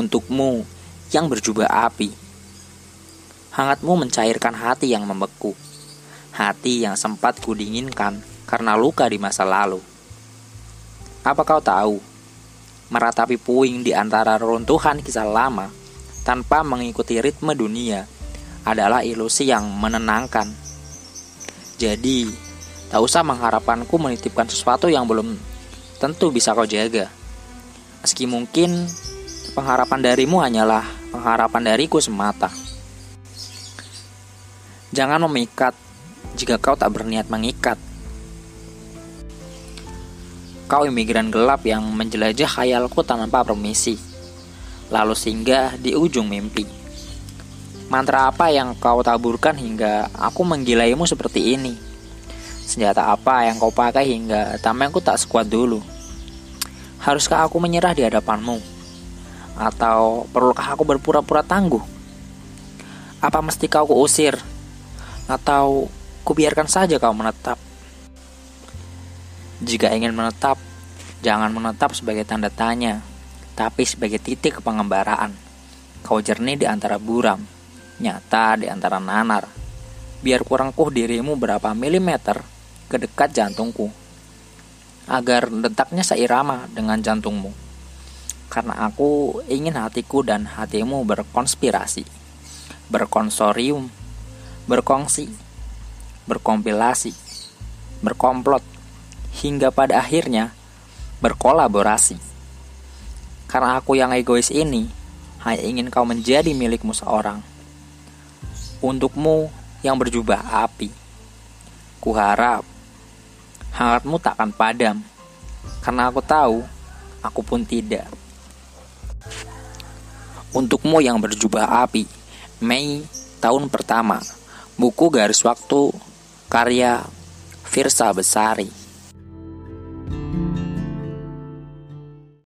Untukmu yang berjubah api, hangatmu mencairkan hati yang membeku, hati yang sempat kudinginkan karena luka di masa lalu. Apa kau tahu, meratapi puing di antara runtuhan kisah lama tanpa mengikuti ritme dunia adalah ilusi yang menenangkan. Jadi, tak usah mengharapkanku menitipkan sesuatu yang belum tentu bisa kau jaga. Meski mungkin pengharapan darimu hanyalah pengharapan dariku semata. Jangan memikat jika kau tak berniat mengikat. Kau imigran gelap yang menjelajah khayalku tanpa permisi, lalu singgah di ujung mimpi. Mantra apa yang kau taburkan hingga aku menggilaimu seperti ini? Senjata apa yang kau pakai hingga tamengku tak sekuat dulu? Haruskah aku menyerah di hadapanmu? Atau perlukah aku berpura-pura tangguh? Apa mesti kau kuusir? Atau kubiarkan saja kau menetap? Jika ingin menetap, jangan menetap sebagai tanda tanya, tapi sebagai titik pengembaraan. Kau jernih di antara buram, nyata di antara nanar. Biar kurangkuh dirimu berapa milimeter ke dekat jantungku, agar detaknya seirama dengan jantungmu karena aku ingin hatiku dan hatimu berkonspirasi, berkonsorium, berkongsi, berkompilasi, berkomplot, hingga pada akhirnya berkolaborasi. Karena aku yang egois ini hanya ingin kau menjadi milikmu seorang. Untukmu yang berjubah api, kuharap hangatmu takkan padam, karena aku tahu aku pun tidak. Untukmu yang berjubah api, Mei tahun pertama, buku garis waktu, karya Firsa Besari.